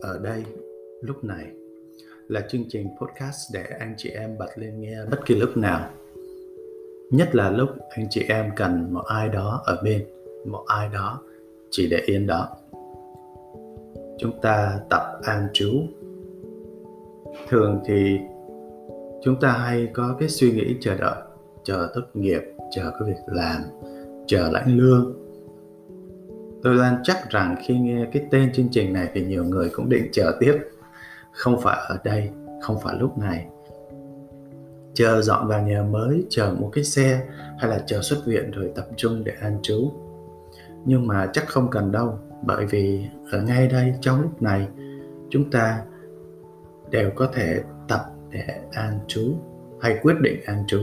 ở đây, lúc này, là chương trình podcast để anh chị em bật lên nghe bất kỳ lúc nào. Nhất là lúc anh chị em cần một ai đó ở bên, một ai đó chỉ để yên đó. Chúng ta tập an trú. Thường thì chúng ta hay có cái suy nghĩ chờ đợi, chờ tốt nghiệp, chờ cái việc làm, chờ lãnh lương tôi đoán chắc rằng khi nghe cái tên chương trình này thì nhiều người cũng định chờ tiếp. Không phải ở đây không phải lúc này. Chờ dọn vào nhà mới chờ một cái xe hay là chờ xuất viện rồi tập trung để an trú. Nhưng mà chắc không cần đâu bởi vì ở ngay đây trong lúc này chúng ta đều có thể tập để an trú hay quyết định an trú.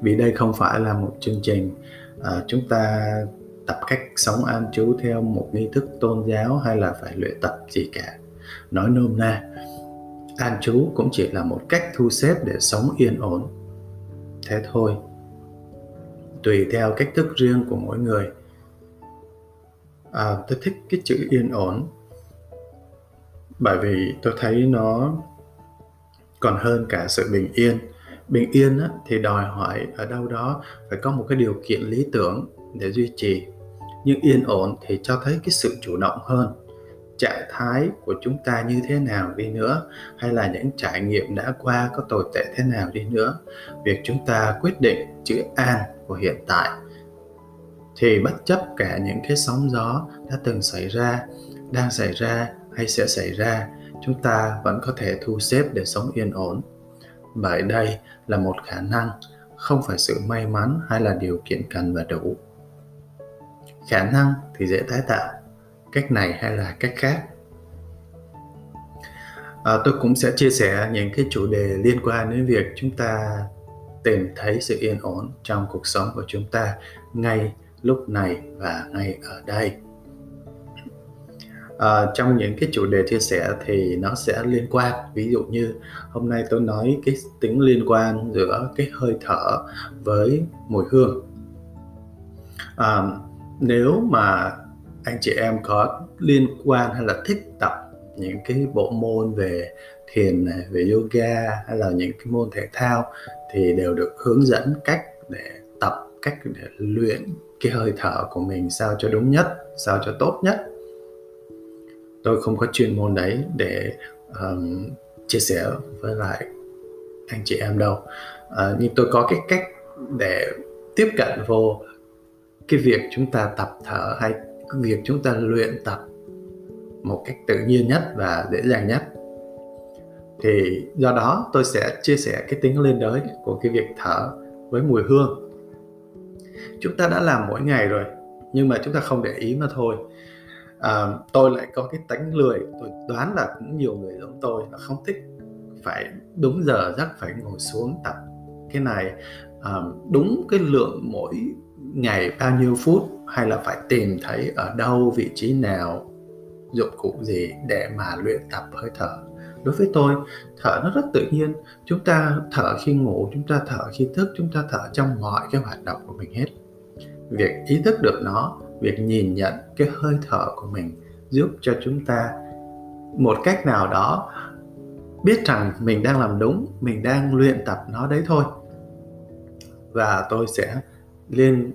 Vì đây không phải là một chương trình à, chúng ta tập cách sống an trú theo một nghi thức tôn giáo hay là phải luyện tập gì cả. Nói nôm na an trú cũng chỉ là một cách thu xếp để sống yên ổn. Thế thôi tùy theo cách thức riêng của mỗi người. À, tôi thích cái chữ yên ổn bởi vì tôi thấy nó còn hơn cả sự bình yên. Bình yên á, thì đòi hỏi ở đâu đó phải có một cái điều kiện lý tưởng để duy trì nhưng yên ổn thì cho thấy cái sự chủ động hơn. Trạng thái của chúng ta như thế nào đi nữa? Hay là những trải nghiệm đã qua có tồi tệ thế nào đi nữa? Việc chúng ta quyết định chữ an của hiện tại thì bất chấp cả những cái sóng gió đã từng xảy ra, đang xảy ra hay sẽ xảy ra, chúng ta vẫn có thể thu xếp để sống yên ổn. Bởi đây là một khả năng không phải sự may mắn hay là điều kiện cần và đủ khả năng thì dễ tái tạo. Cách này hay là cách khác? À, tôi cũng sẽ chia sẻ những cái chủ đề liên quan đến việc chúng ta tìm thấy sự yên ổn trong cuộc sống của chúng ta ngay lúc này và ngay ở đây. À, trong những cái chủ đề chia sẻ thì nó sẽ liên quan. Ví dụ như hôm nay tôi nói cái tính liên quan giữa cái hơi thở với mùi hương. À, nếu mà anh chị em có liên quan hay là thích tập những cái bộ môn về thiền này về yoga hay là những cái môn thể thao thì đều được hướng dẫn cách để tập cách để luyện cái hơi thở của mình sao cho đúng nhất sao cho tốt nhất. Tôi không có chuyên môn đấy để um, chia sẻ với lại anh chị em đâu. Uh, nhưng tôi có cái cách để tiếp cận vô cái việc chúng ta tập thở hay cái việc chúng ta luyện tập một cách tự nhiên nhất và dễ dàng nhất. Thì do đó tôi sẽ chia sẻ cái tính liên đới của cái việc thở với mùi hương. Chúng ta đã làm mỗi ngày rồi nhưng mà chúng ta không để ý mà thôi. À, tôi lại có cái tánh lười tôi đoán là cũng nhiều người giống tôi là không thích phải đúng giờ giấc phải ngồi xuống tập cái này. À, đúng cái lượng mỗi ngày bao nhiêu phút hay là phải tìm thấy ở đâu, vị trí nào, dụng cụ gì để mà luyện tập hơi thở? Đối với tôi, thở nó rất tự nhiên. Chúng ta thở khi ngủ, chúng ta thở khi thức, chúng ta thở trong mọi cái hoạt động của mình hết. Việc ý thức được nó, việc nhìn nhận cái hơi thở của mình giúp cho chúng ta một cách nào đó biết rằng mình đang làm đúng, mình đang luyện tập nó đấy thôi. Và tôi sẽ liên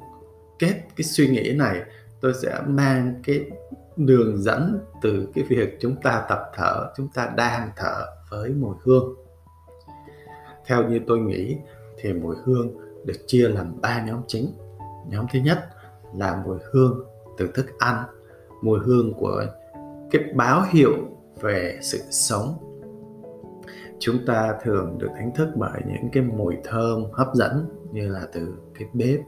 kết cái suy nghĩ này, tôi sẽ mang cái đường dẫn từ cái việc chúng ta tập thở, chúng ta đang thở với mùi hương. Theo như tôi nghĩ thì mùi hương được chia làm ba nhóm chính. Nhóm thứ nhất là mùi hương từ thức ăn, mùi hương của cái báo hiệu về sự sống. Chúng ta thường được đánh thức bởi những cái mùi thơm hấp dẫn như là từ cái bếp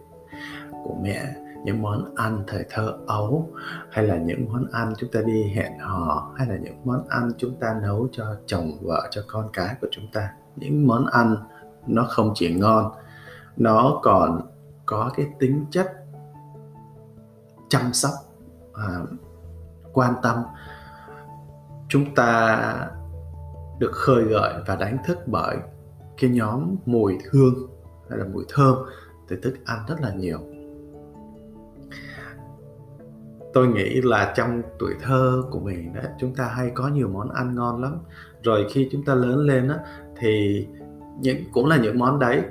của mẹ những món ăn thời thơ ấu hay là những món ăn chúng ta đi hẹn hò hay là những món ăn chúng ta nấu cho chồng vợ cho con cái của chúng ta. Những món ăn nó không chỉ ngon nó còn có cái tính chất chăm sóc à, quan tâm. Chúng ta được khơi gợi và đánh thức bởi cái nhóm mùi hương hay là mùi thơm từ thức ăn rất là nhiều tôi nghĩ là trong tuổi thơ của mình đó chúng ta hay có nhiều món ăn ngon lắm. Rồi khi chúng ta lớn lên đó, thì những cũng là những món đấy.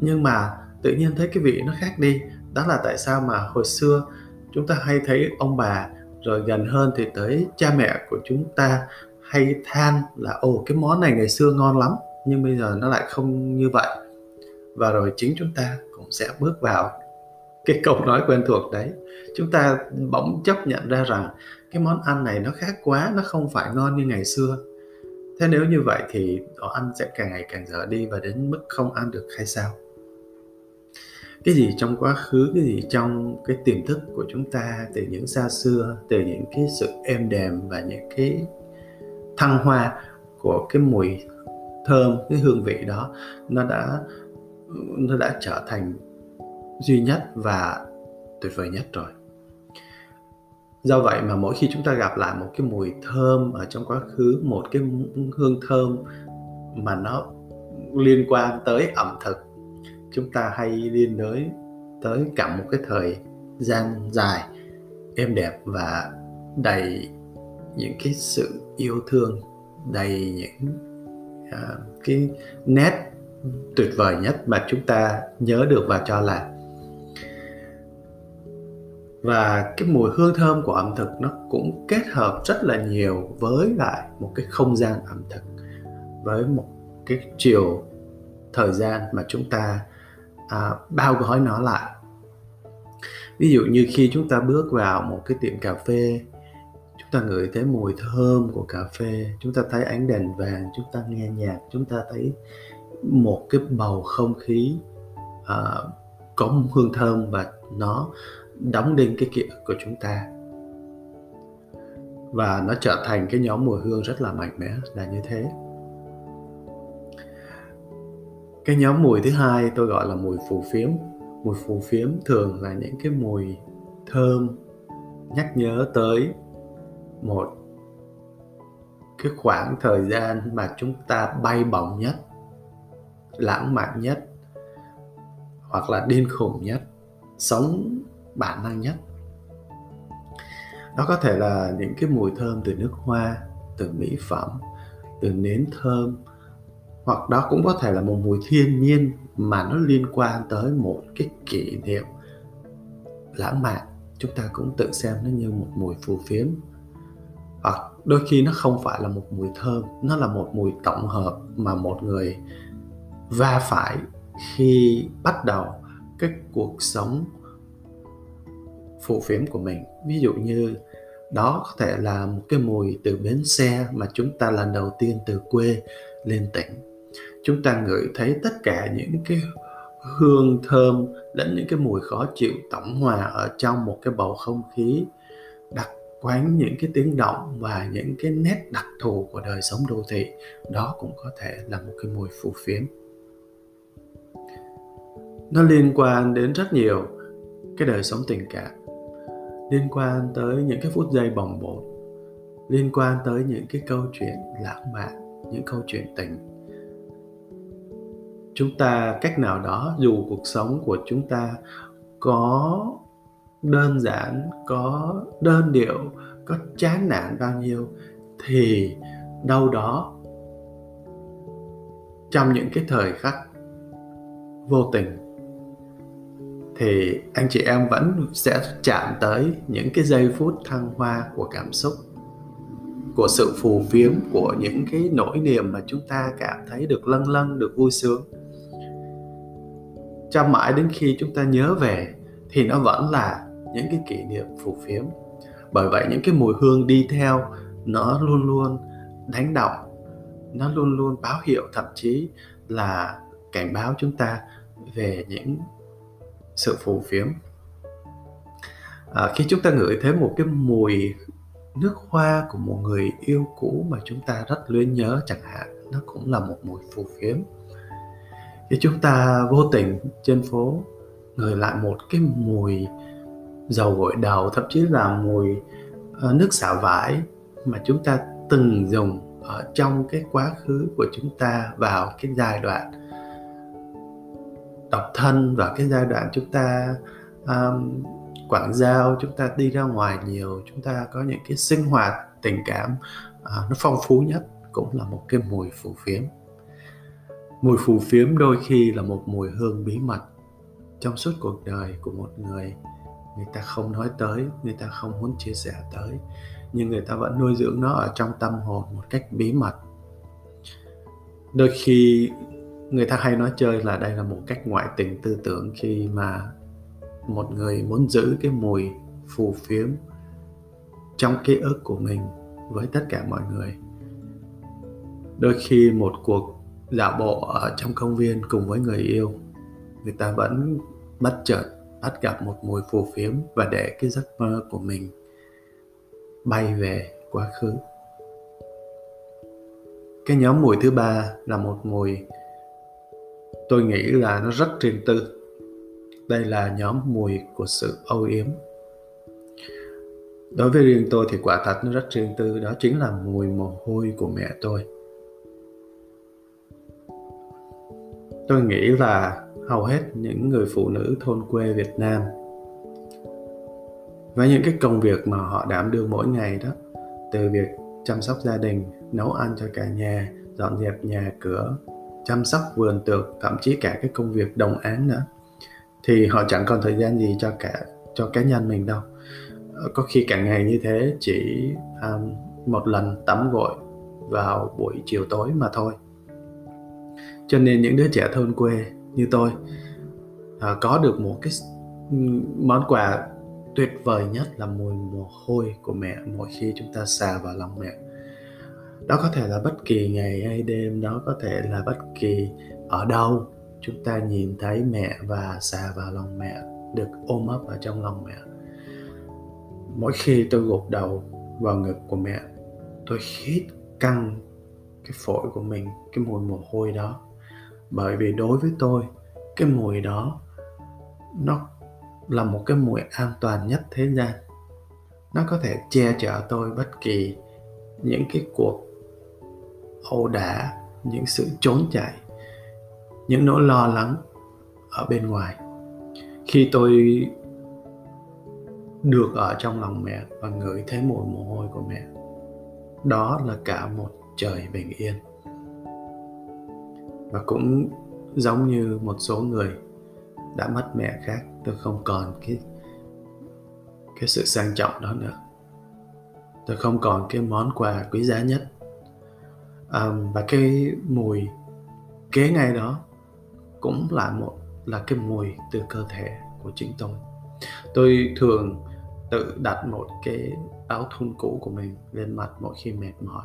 Nhưng mà tự nhiên thấy cái vị nó khác đi. Đó là tại sao mà hồi xưa chúng ta hay thấy ông bà rồi gần hơn thì tới cha mẹ của chúng ta hay than là ồ cái món này ngày xưa ngon lắm nhưng bây giờ nó lại không như vậy. Và rồi chính chúng ta cũng sẽ bước vào cái câu nói quen thuộc đấy, chúng ta bỗng chấp nhận ra rằng cái món ăn này nó khác quá, nó không phải ngon như ngày xưa. Thế nếu như vậy thì đồ ăn sẽ càng ngày càng dở đi và đến mức không ăn được hay sao? Cái gì trong quá khứ, cái gì trong cái tiềm thức của chúng ta, từ những xa xưa, từ những cái sự êm đềm và những cái thăng hoa của cái mùi thơm, cái hương vị đó, nó đã nó đã trở thành duy nhất và tuyệt vời nhất rồi. Do vậy mà mỗi khi chúng ta gặp lại một cái mùi thơm ở trong quá khứ một cái hương thơm mà nó liên quan tới ẩm thực chúng ta hay liên đới tới cả một cái thời gian dài êm đẹp và đầy những cái sự yêu thương đầy những uh, cái nét tuyệt vời nhất mà chúng ta nhớ được và cho là và cái mùi hương thơm của ẩm thực nó cũng kết hợp rất là nhiều với lại một cái không gian ẩm thực với một cái chiều thời gian mà chúng ta à, bao gói nó lại. Ví dụ như khi chúng ta bước vào một cái tiệm cà phê chúng ta ngửi thấy mùi thơm của cà phê chúng ta thấy ánh đèn vàng chúng ta nghe nhạc chúng ta thấy một cái bầu không khí à, có hương thơm và nó đóng đinh cái kia của chúng ta. Và nó trở thành cái nhóm mùi hương rất là mạnh mẽ, là như thế. Cái nhóm mùi thứ hai tôi gọi là mùi phù phiếm. Mùi phù phiếm thường là những cái mùi thơm, nhắc nhớ tới một cái khoảng thời gian mà chúng ta bay bổng nhất, lãng mạn nhất hoặc là điên khùng nhất, sống bản năng nhất. Đó có thể là những cái mùi thơm từ nước hoa, từ mỹ phẩm, từ nến thơm, hoặc đó cũng có thể là một mùi thiên nhiên mà nó liên quan tới một cái kỷ niệm lãng mạn. Chúng ta cũng tự xem nó như một mùi phù phiếm. Hoặc đôi khi nó không phải là một mùi thơm, nó là một mùi tổng hợp mà một người va phải khi bắt đầu cái cuộc sống phù phiếm của mình. Ví dụ như, đó có thể là một cái mùi từ bến xe mà chúng ta lần đầu tiên từ quê lên tỉnh. Chúng ta ngửi thấy tất cả những cái hương thơm lẫn những cái mùi khó chịu tổng hòa ở trong một cái bầu không khí đặc quánh những cái tiếng động và những cái nét đặc thù của đời sống đô thị. Đó cũng có thể là một cái mùi phù phiếm. Nó liên quan đến rất nhiều cái đời sống tình cảm liên quan tới những cái phút giây bồng bột, liên quan tới những cái câu chuyện lãng mạn, những câu chuyện tình. Chúng ta cách nào đó, dù cuộc sống của chúng ta có đơn giản, có đơn điệu, có chán nản bao nhiêu, thì đâu đó trong những cái thời khắc vô tình thì anh chị em vẫn sẽ chạm tới những cái giây phút thăng hoa của cảm xúc, của sự phù phiếm, của những cái nỗi niềm mà chúng ta cảm thấy được lâng lâng, được vui sướng. Cho mãi đến khi chúng ta nhớ về thì nó vẫn là những cái kỷ niệm phù phiếm. Bởi vậy những cái mùi hương đi theo nó luôn luôn đánh động, nó luôn luôn báo hiệu thậm chí là cảnh báo chúng ta về những sự phù phiếm. À, khi chúng ta ngửi thấy một cái mùi nước hoa của một người yêu cũ mà chúng ta rất luyến nhớ chẳng hạn nó cũng là một mùi phù phiếm. Khi chúng ta vô tình trên phố ngửi lại một cái mùi dầu gội đầu thậm chí là mùi ờ, nước xả vải mà chúng ta từng dùng ở trong cái quá khứ của chúng ta vào cái giai đoạn độc thân và cái giai đoạn chúng ta um, quảng giao chúng ta đi ra ngoài nhiều chúng ta có những cái sinh hoạt tình cảm uh, nó phong phú nhất cũng là một cái mùi phù phiếm. Mùi phù phiếm đôi khi là một mùi hương bí mật trong suốt cuộc đời của một người. Người ta không nói tới người ta không muốn chia sẻ tới nhưng người ta vẫn nuôi dưỡng nó ở trong tâm hồn một cách bí mật. Đôi khi người ta hay nói chơi là đây là một cách ngoại tình tư tưởng khi mà một người muốn giữ cái mùi phù phiếm trong ký ức của mình với tất cả mọi người. Đôi khi một cuộc dạo bộ ở trong công viên cùng với người yêu, người ta vẫn bất chợt bắt gặp một mùi phù phiếm và để cái giấc mơ của mình bay về quá khứ. Cái nhóm mùi thứ ba là một mùi tôi nghĩ là nó rất riêng tư. Đây là nhóm mùi của sự âu yếm. Đối với riêng tôi thì quả thật nó rất riêng tư, đó chính là mùi mồ hôi của mẹ tôi. Tôi nghĩ là hầu hết những người phụ nữ thôn quê việt nam, với những cái công việc mà họ đảm đương mỗi ngày đó, từ việc chăm sóc gia đình, nấu ăn cho cả nhà, dọn dẹp nhà cửa chăm sóc vườn tược thậm chí cả cái công việc đồng án nữa. Thì họ chẳng còn thời gian gì cho cả cho cá nhân mình đâu. Có khi cả ngày như thế chỉ um, một lần tắm gội vào buổi chiều tối mà thôi. Cho nên những đứa trẻ thôn quê như tôi uh, có được một cái món quà tuyệt vời nhất là mùi mồ hôi của mẹ mỗi khi chúng ta xà vào lòng mẹ đó có thể là bất kỳ ngày hay đêm, đó có thể là bất kỳ ở đâu. Chúng ta nhìn thấy mẹ và xà vào lòng mẹ, được ôm ấp ở trong lòng mẹ. Mỗi khi tôi gục đầu vào ngực của mẹ, tôi hít căng cái phổi của mình, cái mùi mồ hôi đó. Bởi vì đối với tôi, cái mùi đó, nó là một cái mùi an toàn nhất thế gian. Nó có thể che chở tôi bất kỳ những cái cuộc ẩu đả những sự trốn chạy, những nỗi lo lắng ở bên ngoài. Khi tôi được ở trong lòng mẹ và ngửi thấy mùi mồ hôi của mẹ, đó là cả một trời bình yên. Và cũng giống như một số người đã mất mẹ khác, tôi không còn cái cái sự sang trọng đó nữa. Tôi không còn cái món quà quý giá nhất um, và cái mùi kế ngay đó cũng là một là cái mùi từ cơ thể của chính tôi tôi thường tự đặt một cái áo thun cũ của mình lên mặt mỗi khi mệt mỏi.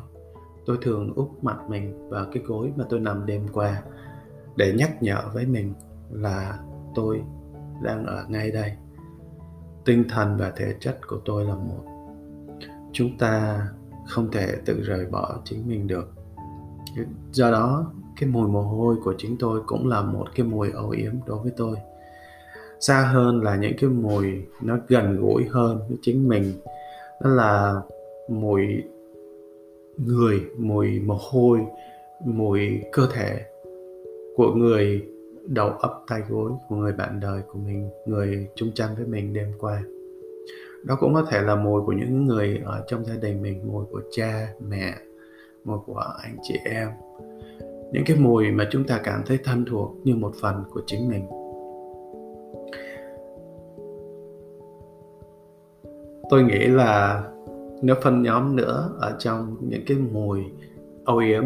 Tôi thường úp mặt mình vào cái gối mà tôi nằm đêm qua để nhắc nhở với mình là tôi đang ở ngay đây. Tinh thần và thể chất của tôi là một. Chúng ta không thể tự rời bỏ chính mình được do đó, cái mùi mồ hôi của chính tôi cũng là một cái mùi âu yếm đối với tôi. Xa hơn là những cái mùi nó gần gũi hơn với chính mình. Đó là mùi người, mùi mồ hôi, mùi cơ thể của người đầu ấp tay gối của người bạn đời của mình, người chung chăn với mình đêm qua. Đó cũng có thể là mùi của những người ở trong gia đình mình, mùi của cha, mẹ mùi của anh chị em. Những cái mùi mà chúng ta cảm thấy thân thuộc như một phần của chính mình. Tôi nghĩ là nếu phân nhóm nữa ở trong những cái mùi âu yếm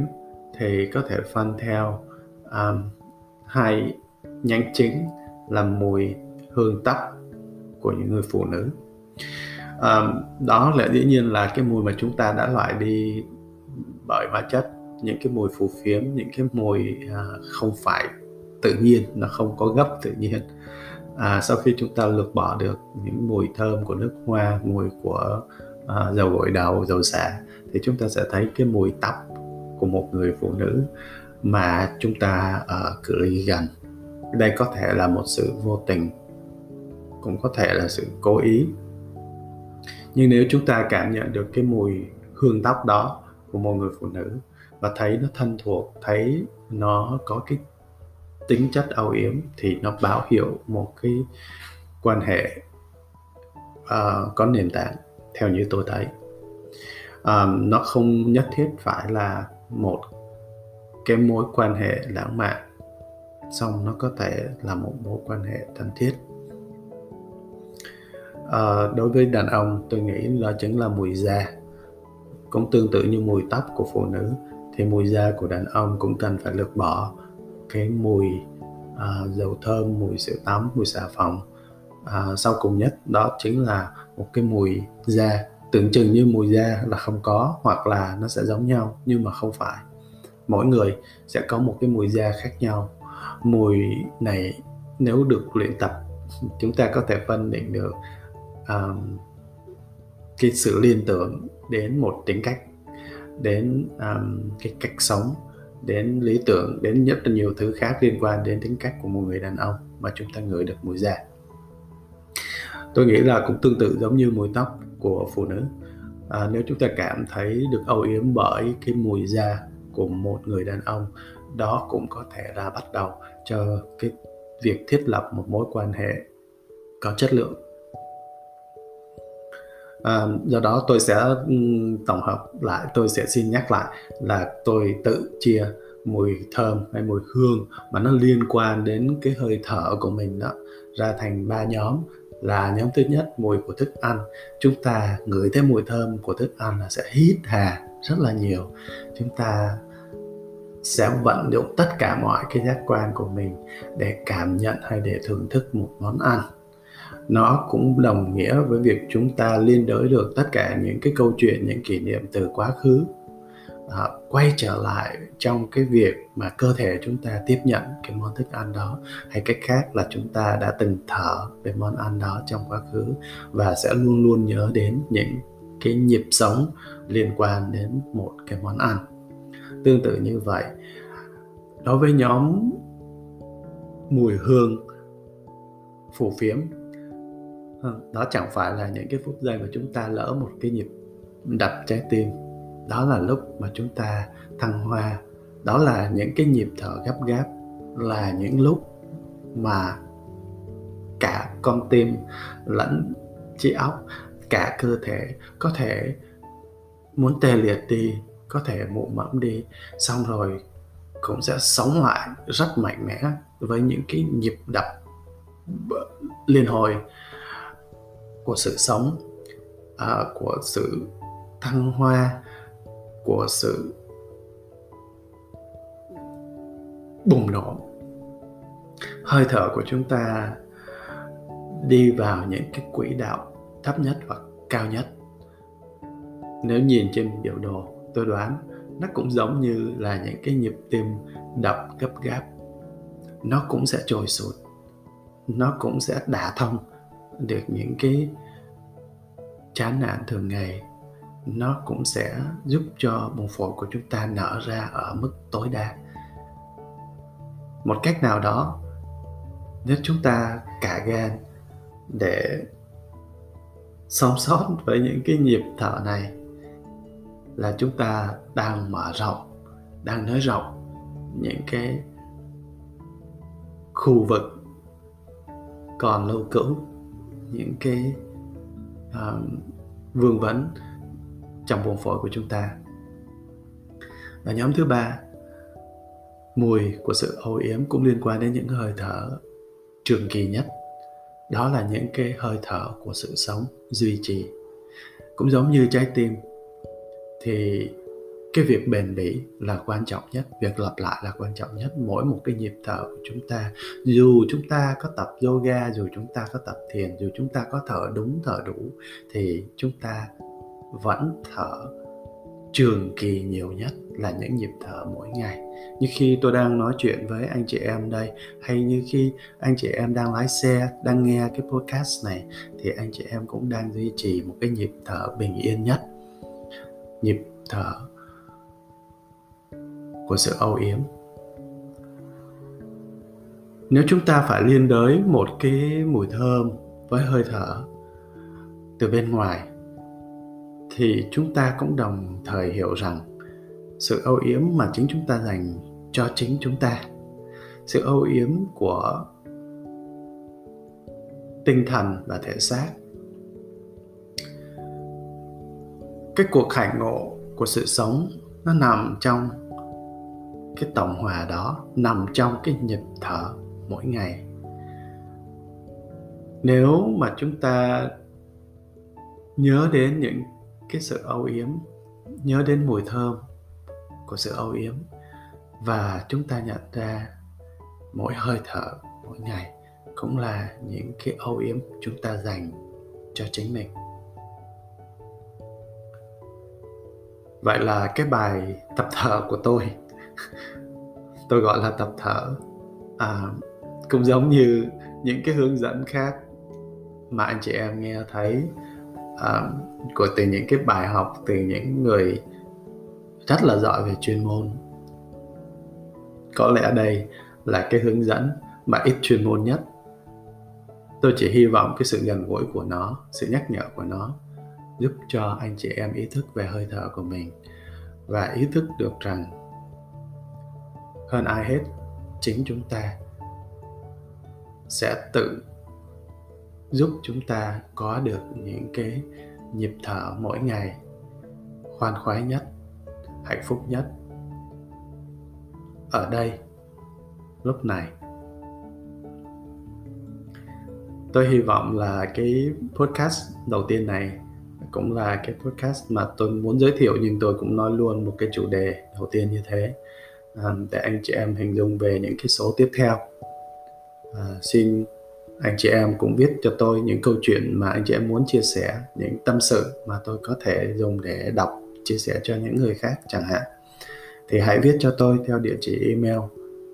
thì có thể phân theo um, hai nhánh chính là mùi hương tóc của những người phụ nữ. Um, đó là dĩ nhiên là cái mùi mà chúng ta đã loại đi bởi hóa chất những cái mùi phù phiếm những cái mùi à, không phải tự nhiên nó không có gấp tự nhiên. À, sau khi chúng ta lược bỏ được những mùi thơm của nước hoa mùi của à, dầu gội đầu dầu xả thì chúng ta sẽ thấy cái mùi tóc của một người phụ nữ mà chúng ta ở cự ly gần. Đây có thể là một sự vô tình cũng có thể là sự cố ý. Nhưng nếu chúng ta cảm nhận được cái mùi hương tóc đó của một người phụ nữ và thấy nó thân thuộc thấy nó có cái tính chất âu yếm thì nó báo hiệu một cái quan hệ uh, có nền tảng theo như tôi thấy. Um, nó không nhất thiết phải là một cái mối quan hệ lãng mạn xong nó có thể là một mối quan hệ thân thiết. Uh, đối với đàn ông tôi nghĩ đó chính là mùi da cũng tương tự như mùi tóc của phụ nữ thì mùi da của đàn ông cũng cần phải lược bỏ. Cái mùi à, dầu thơm mùi sữa tắm mùi xà phòng À, sau cùng nhất đó chính là một cái mùi da. Tưởng chừng như mùi da là không có hoặc là nó sẽ giống nhau nhưng mà không phải. Mỗi người sẽ có một cái mùi da khác nhau. Mùi này nếu được luyện tập chúng ta có thể phân định được um, cái sự liên tưởng đến một tính cách đến um, cái cách sống đến lý tưởng đến rất là nhiều thứ khác liên quan đến tính cách của một người đàn ông mà chúng ta ngửi được mùi da. Tôi nghĩ là cũng tương tự giống như mùi tóc của phụ nữ. À, nếu chúng ta cảm thấy được âu yếm bởi cái mùi da của một người đàn ông đó cũng có thể là bắt đầu cho cái việc thiết lập một mối quan hệ có chất lượng à, do đó tôi sẽ tổng hợp lại tôi sẽ xin nhắc lại là tôi tự chia mùi thơm hay mùi hương mà nó liên quan đến cái hơi thở của mình đó ra thành ba nhóm. Là nhóm thứ nhất mùi của thức ăn. Chúng ta ngửi thấy mùi thơm của thức ăn là sẽ hít hà rất là nhiều. Chúng ta sẽ vận dụng tất cả mọi cái giác quan của mình để cảm nhận hay để thưởng thức một món ăn nó cũng đồng nghĩa với việc chúng ta liên đới được tất cả những cái câu chuyện những kỷ niệm từ quá khứ. À, quay trở lại trong cái việc mà cơ thể chúng ta tiếp nhận cái món thức ăn đó hay cách khác là chúng ta đã từng thở về món ăn đó trong quá khứ và sẽ luôn luôn nhớ đến những cái nhịp sống liên quan đến một cái món ăn. Tương tự như vậy đối với nhóm mùi hương phù phiếm Ờ, đó chẳng phải là những cái phút giây mà chúng ta lỡ một cái nhịp đập trái tim. Đó là lúc mà chúng ta thăng hoa. Đó là những cái nhịp thở gấp gáp. Là những lúc mà cả con tim lẫn trí óc, cả cơ thể có thể muốn tê liệt đi, có thể mụ mẫm đi. Xong rồi cũng sẽ sống lại rất mạnh mẽ với những cái nhịp đập liên hồi của sự sống à, của sự thăng hoa của sự bùng nổ. Hơi thở của chúng ta đi vào những cái quỹ đạo thấp nhất hoặc cao nhất. Nếu nhìn trên biểu đồ tôi đoán nó cũng giống như là những cái nhịp tim đập gấp gáp. Nó cũng sẽ trồi sụt nó cũng sẽ đả thông được những cái chán nản thường ngày, nó cũng sẽ giúp cho bộ phổi của chúng ta nở ra ở mức tối đa. Một cách nào đó, nếu chúng ta cả gan để sống sót với những cái nhịp thở này, là chúng ta đang mở rộng, đang nới rộng những cái khu vực còn lâu cũ những cái uh, vương vấn trong buồng phổi của chúng ta. Và nhóm thứ ba mùi của sự âu yếm cũng liên quan đến những hơi thở trường kỳ nhất. Đó là những cái hơi thở của sự sống duy trì. Cũng giống như trái tim thì cái việc bền bỉ là quan trọng nhất, việc lặp lại là quan trọng nhất. Mỗi một cái nhịp thở của chúng ta, dù chúng ta có tập yoga, dù chúng ta có tập thiền, dù chúng ta có thở đúng, thở đủ, thì chúng ta vẫn thở trường kỳ nhiều nhất là những nhịp thở mỗi ngày. Như khi tôi đang nói chuyện với anh chị em đây, hay như khi anh chị em đang lái xe, đang nghe cái podcast này, thì anh chị em cũng đang duy trì một cái nhịp thở bình yên nhất. Nhịp thở của sự âu yếm. Nếu chúng ta phải liên đới một cái mùi thơm với hơi thở từ bên ngoài, thì chúng ta cũng đồng thời hiểu rằng sự âu yếm mà chính chúng ta dành cho chính chúng ta, sự âu yếm của tinh thần và thể xác, cái cuộc khải ngộ của sự sống nó nằm trong cái tổng hòa đó nằm trong cái nhịp thở mỗi ngày. Nếu mà chúng ta nhớ đến những cái sự âu yếm, nhớ đến mùi thơm của sự âu yếm và chúng ta nhận ra mỗi hơi thở mỗi ngày cũng là những cái âu yếm chúng ta dành cho chính mình. Vậy là cái bài tập thở của tôi tôi gọi là tập thở. À, cũng giống như những cái hướng dẫn khác mà anh chị em nghe thấy à, của từ những cái bài học từ những người rất là giỏi về chuyên môn. Có lẽ đây là cái hướng dẫn mà ít chuyên môn nhất. Tôi chỉ hy vọng cái sự gần gũi của nó sự nhắc nhở của nó giúp cho anh chị em ý thức về hơi thở của mình và ý thức được rằng hơn ai hết, chính chúng ta sẽ tự giúp chúng ta có được những cái nhịp thở mỗi ngày khoan khoái nhất, hạnh phúc nhất. Ở đây, lúc này, tôi hy vọng là cái podcast đầu tiên này cũng là cái podcast mà tôi muốn giới thiệu, nhưng tôi cũng nói luôn một cái chủ đề đầu tiên như thế để anh chị em hình dung về những cái số tiếp theo. À, xin anh chị em cũng viết cho tôi những câu chuyện mà anh chị em muốn chia sẻ những tâm sự mà tôi có thể dùng để đọc chia sẻ cho những người khác chẳng hạn. Thì hãy viết cho tôi theo địa chỉ email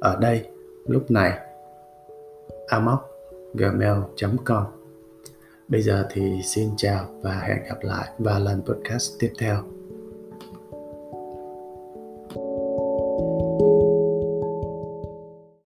ở đây lúc này amoc gmail.com Bây giờ thì xin chào và hẹn gặp lại vào lần podcast tiếp theo.